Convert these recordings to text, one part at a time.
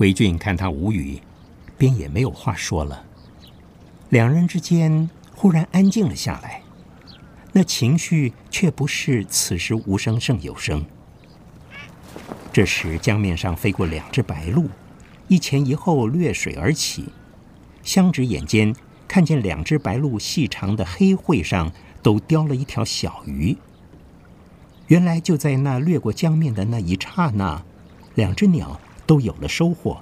韦俊看他无语，便也没有话说了。两人之间忽然安静了下来，那情绪却不是此时无声胜有声。这时江面上飞过两只白鹭，一前一后掠水而起。香芷眼尖，看见两只白鹭细长的黑喙上都叼了一条小鱼。原来就在那掠过江面的那一刹那，两只鸟都有了收获，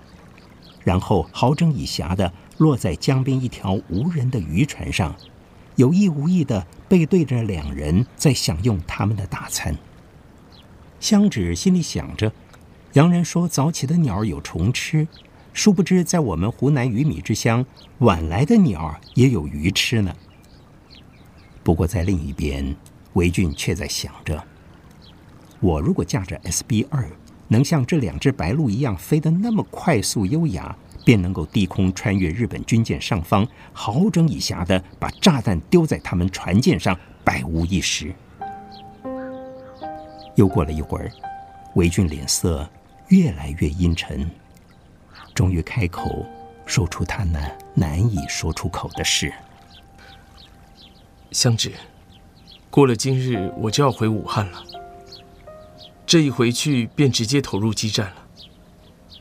然后好整以暇地落在江边一条无人的渔船上，有意无意地背对着两人在享用他们的大餐。香芷心里想着，洋人说早起的鸟有虫吃。殊不知，在我们湖南鱼米之乡，晚来的鸟也有鱼吃呢。不过在另一边，韦俊却在想着：我如果驾着 SB 二，能像这两只白鹭一样飞得那么快速优雅，便能够低空穿越日本军舰上方，好整以暇地把炸弹丢在他们船舰上，百无一失。又过了一会儿，韦俊脸色越来越阴沉。终于开口说出他那难以说出口的事。香芷，过了今日我就要回武汉了。这一回去便直接投入激战了。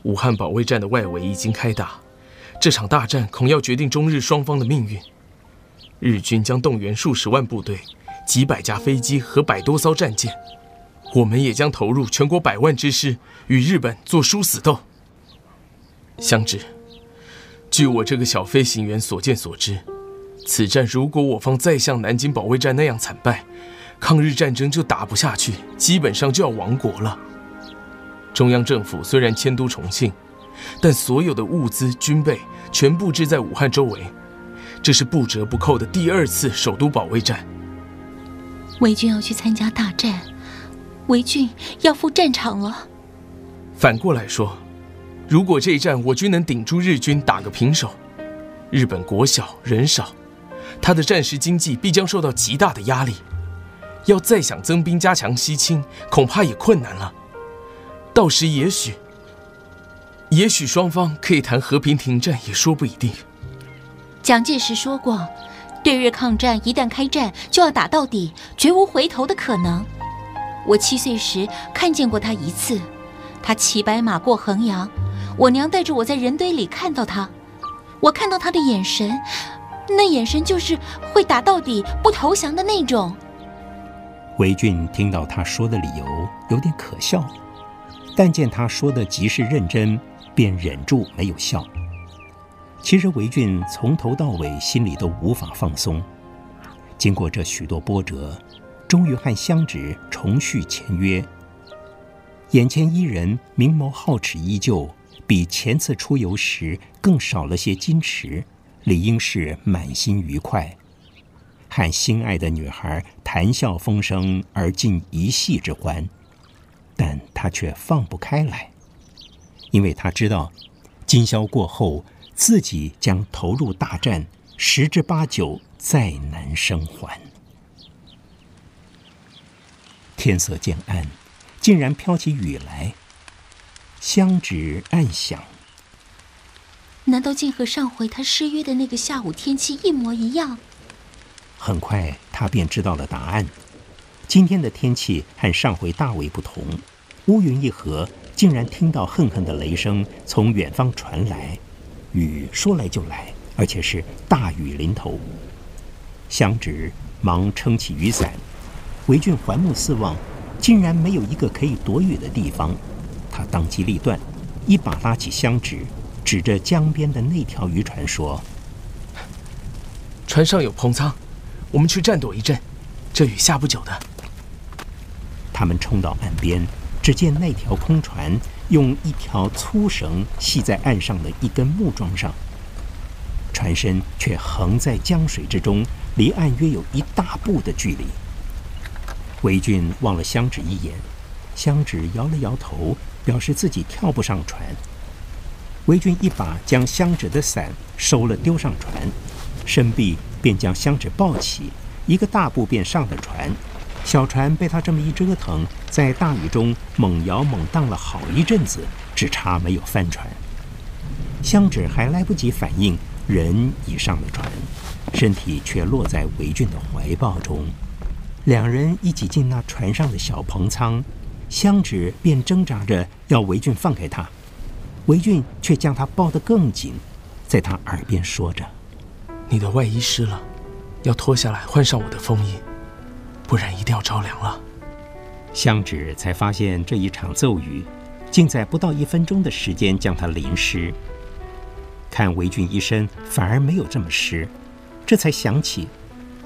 武汉保卫战的外围已经开打，这场大战恐要决定中日双方的命运。日军将动员数十万部队、几百架飞机和百多艘战舰，我们也将投入全国百万之师，与日本做殊死斗。相知，据我这个小飞行员所见所知，此战如果我方再像南京保卫战那样惨败，抗日战争就打不下去，基本上就要亡国了。中央政府虽然迁都重庆，但所有的物资军备全部置在武汉周围，这是不折不扣的第二次首都保卫战。韦俊要去参加大战，韦俊要赴战场了。反过来说。如果这一战我军能顶住日军，打个平手，日本国小人少，他的战时经济必将受到极大的压力，要再想增兵加强西侵，恐怕也困难了。到时也许，也许双方可以谈和平停战，也说不一定。蒋介石说过，对日抗战一旦开战，就要打到底，绝无回头的可能。我七岁时看见过他一次，他骑白马过衡阳。我娘带着我在人堆里看到他，我看到他的眼神，那眼神就是会打到底、不投降的那种。韦俊听到他说的理由有点可笑，但见他说的极是认真，便忍住没有笑。其实韦俊从头到尾心里都无法放松。经过这许多波折，终于和香芷重续前约。眼前一人明眸皓齿依旧。比前次出游时更少了些矜持，理应是满心愉快，和心爱的女孩谈笑风生而尽一夕之欢，但他却放不开来，因为他知道，今宵过后自己将投入大战，十之八九再难生还。天色渐暗，竟然飘起雨来。香芷暗想：难道竟和上回他失约的那个下午天气一模一样？很快，他便知道了答案。今天的天气和上回大为不同，乌云一合，竟然听到恨恨的雷声从远方传来，雨说来就来，而且是大雨临头。香芷忙撑起雨伞，韦俊环目四望，竟然没有一个可以躲雨的地方。他当机立断，一把拉起香芷，指着江边的那条渔船说：“船上有篷舱，我们去战躲一阵。这雨下不久的。”他们冲到岸边，只见那条空船用一条粗绳系在岸上的一根木桩上，船身却横在江水之中，离岸约有一大步的距离。韦俊望了香芷一眼，香芷摇了摇头。表示自己跳不上船，韦俊一把将香芷的伞收了，丢上船，伸臂便将香纸抱起，一个大步便上了船。小船被他这么一折腾，在大雨中猛摇猛荡了好一阵子，只差没有翻船。香芷还来不及反应，人已上了船，身体却落在维俊的怀抱中。两人一挤进那船上的小篷舱，香纸便挣扎着要维俊放开她，维俊却将她抱得更紧，在她耳边说着：“你的外衣湿了，要脱下来换上我的风衣，不然一定要着凉了。”香芷才发现这一场骤雨，竟在不到一分钟的时间将她淋湿。看维俊一身反而没有这么湿，这才想起，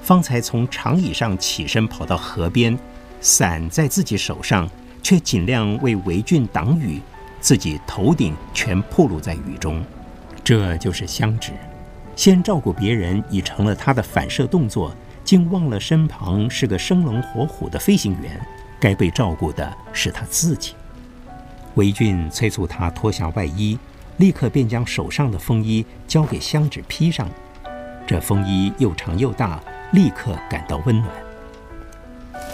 方才从长椅上起身跑到河边，伞在自己手上，却尽量为维俊挡雨，自己头顶全暴露在雨中。这就是香芷，先照顾别人已成了他的反射动作，竟忘了身旁是个生龙活虎的飞行员。该被照顾的是他自己。维俊催促他脱下外衣，立刻便将手上的风衣交给香芷披上。这风衣又长又大，立刻感到温暖。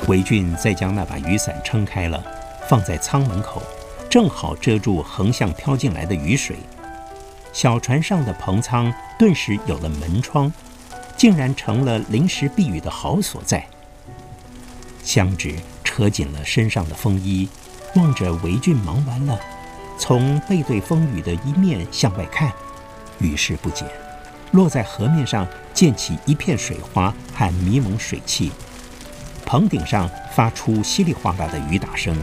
维俊再将那把雨伞撑开了，放在舱门口，正好遮住横向飘进来的雨水。小船上的篷舱顿时有了门窗，竟然成了临时避雨的好所在。香芷。扯紧了身上的风衣，望着维俊忙完了，从背对风雨的一面向外看，雨势不减，落在河面上溅起一片水花和迷蒙水汽，棚顶上发出稀里哗啦的雨打声，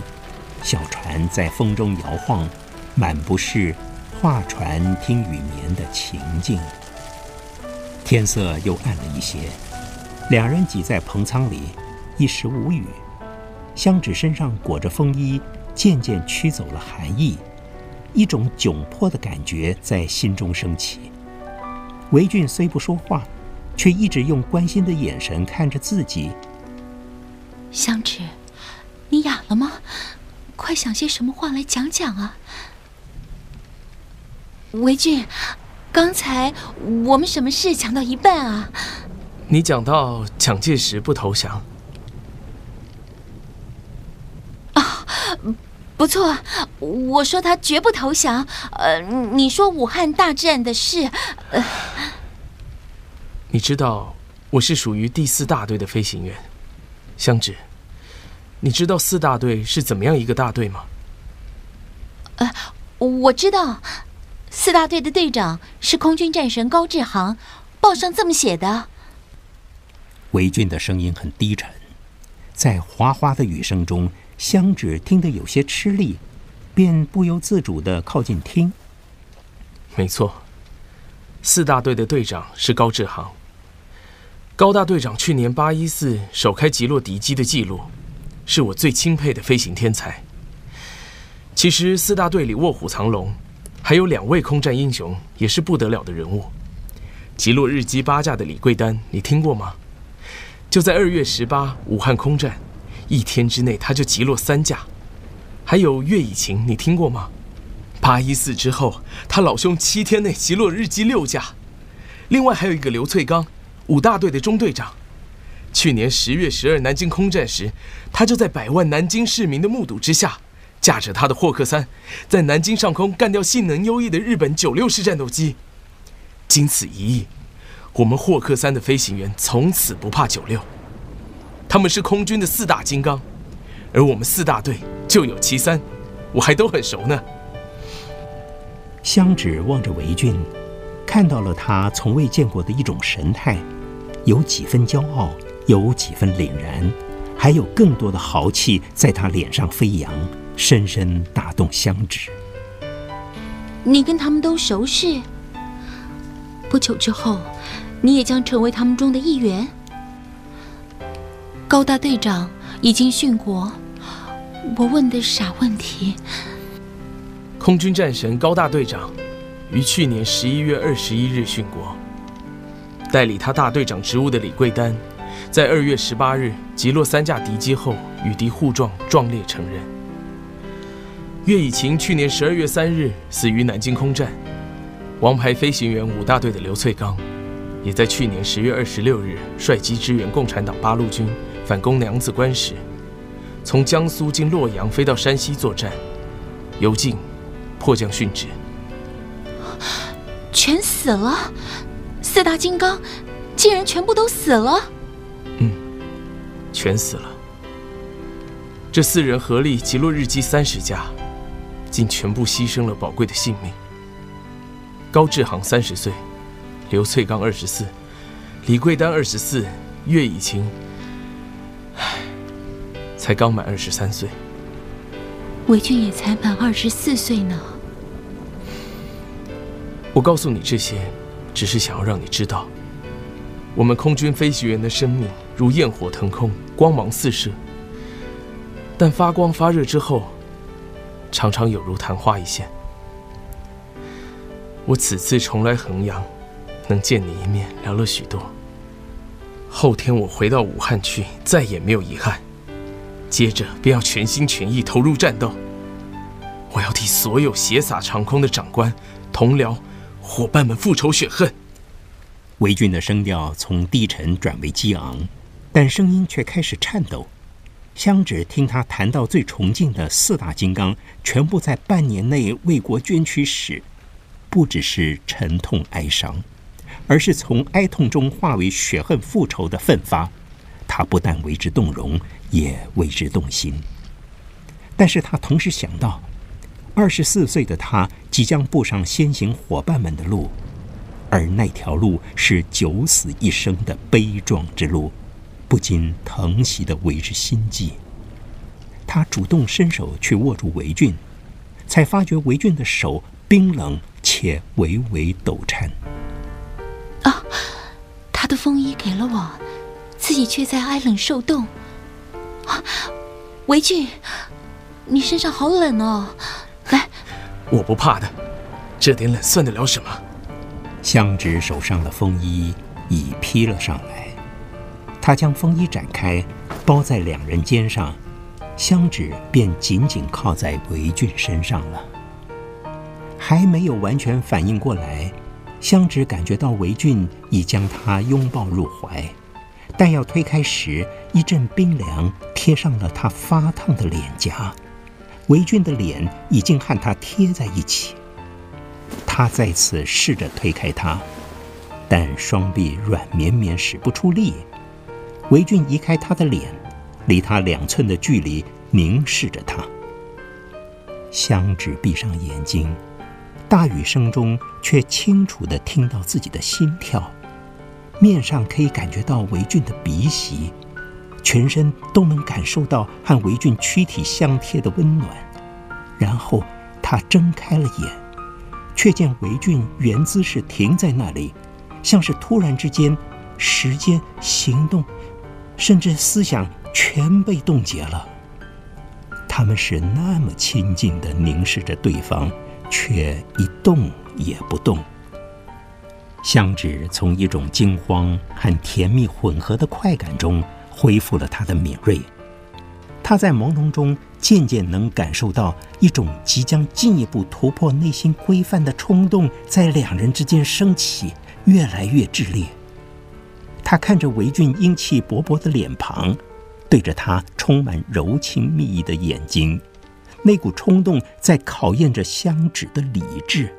小船在风中摇晃，满不是画船听雨眠的情境。天色又暗了一些，两人挤在篷舱里，一时无语。香芷身上裹着风衣，渐渐驱走了寒意，一种窘迫的感觉在心中升起。维俊虽不说话，却一直用关心的眼神看着自己。香芷，你哑了吗？快想些什么话来讲讲啊！维俊，刚才我们什么事讲到一半啊？你讲到蒋介石不投降。啊不错，我说他绝不投降。呃，你说武汉大战的事，呃，你知道我是属于第四大队的飞行员，香芷，你知道四大队是怎么样一个大队吗？呃，我知道，四大队的队长是空军战神高志航，报上这么写的。维俊的声音很低沉，在哗哗的雨声中。香芷听得有些吃力，便不由自主地靠近听。没错，四大队的队长是高志航。高大队长去年八一四首开击落敌机的记录，是我最钦佩的飞行天才。其实四大队里卧虎藏龙，还有两位空战英雄，也是不得了的人物。击落日机八架的李桂丹，你听过吗？就在二月十八武汉空战。一天之内，他就击落三架，还有岳以晴，你听过吗？八一四之后，他老兄七天内击落日机六架。另外还有一个刘翠刚，五大队的中队长，去年十月十二南京空战时，他就在百万南京市民的目睹之下，驾着他的霍克三，在南京上空干掉性能优异的日本九六式战斗机。经此一役，我们霍克三的飞行员从此不怕九六。他们是空军的四大金刚，而我们四大队就有其三，我还都很熟呢。香芷望着维俊，看到了他从未见过的一种神态，有几分骄傲，有几分凛然，还有更多的豪气在他脸上飞扬，深深打动香芷。你跟他们都熟识，不久之后，你也将成为他们中的一员。高大队长已经殉国，我问的傻问题。空军战神高大队长于去年十一月二十一日殉国。代理他大队长职务的李桂丹，在二月十八日击落三架敌机后，与敌互撞，壮烈成仁。岳以晴去年十二月三日死于南京空战。王牌飞行员五大队的刘翠刚，也在去年十月二十六日率机支援共产党八路军。反攻娘子关时，从江苏经洛阳飞到山西作战，油尽，迫降殉职。全死了，四大金刚竟然全部都死了。嗯，全死了。这四人合力击落日机三十家，竟全部牺牲了宝贵的性命。高志航三十岁，刘翠刚二十四，李桂丹二十四，岳以晴，唉，才刚满二十三岁。维俊也才满二十四岁呢。我告诉你这些，只是想要让你知道，我们空军飞行员的生命如焰火腾空，光芒四射。但发光发热之后，常常有如昙花一现。我此次重来衡阳，能见你一面，聊了许多。后天我回到武汉去，再也没有遗憾。接着便要全心全意投入战斗。我要替所有血洒长空的长官、同僚。伙伴们复仇雪恨。韦俊的声调从低沉转为激昂，但声音却开始颤抖。香芷听他谈到最崇敬的四大金刚全部在半年内为国捐躯时，不只是沉痛哀伤，而是从哀痛中化为血恨复仇的奋发。他不但为之动容，也为之动心。但是他同时想到。二十四岁的他即将步上先行伙伴们的路，而那条路是九死一生的悲壮之路，不禁疼惜的为之心悸。他主动伸手去握住维俊，才发觉维俊的手冰冷且微微抖颤。啊，他的风衣给了我，自己却在挨冷受冻。啊，维俊，你身上好冷哦。来，我不怕的，这点冷算得了什么？香芷手上的风衣已披了上来，他将风衣展开，包在两人肩上，香芷便紧紧靠在维俊身上了。还没有完全反应过来，香芷感觉到维俊已将她拥抱入怀，但要推开时，一阵冰凉贴上了她发烫的脸颊。维俊的脸已经和他贴在一起，他再次试着推开他，但双臂软绵绵，使不出力。维俊移开他的脸，离他两寸的距离，凝视着他。香芷闭上眼睛，大雨声中却清楚地听到自己的心跳，面上可以感觉到维俊的鼻息。全身都能感受到和维俊躯体相贴的温暖，然后他睁开了眼，却见维俊原姿势停在那里，像是突然之间，时间、行动，甚至思想全被冻结了。他们是那么亲近地凝视着对方，却一动也不动。香芷从一种惊慌和甜蜜混合的快感中。恢复了他的敏锐，他在朦胧中渐渐能感受到一种即将进一步突破内心规范的冲动在两人之间升起，越来越炽烈。他看着韦俊英气勃勃的脸庞，对着他充满柔情蜜意的眼睛，那股冲动在考验着香芷的理智。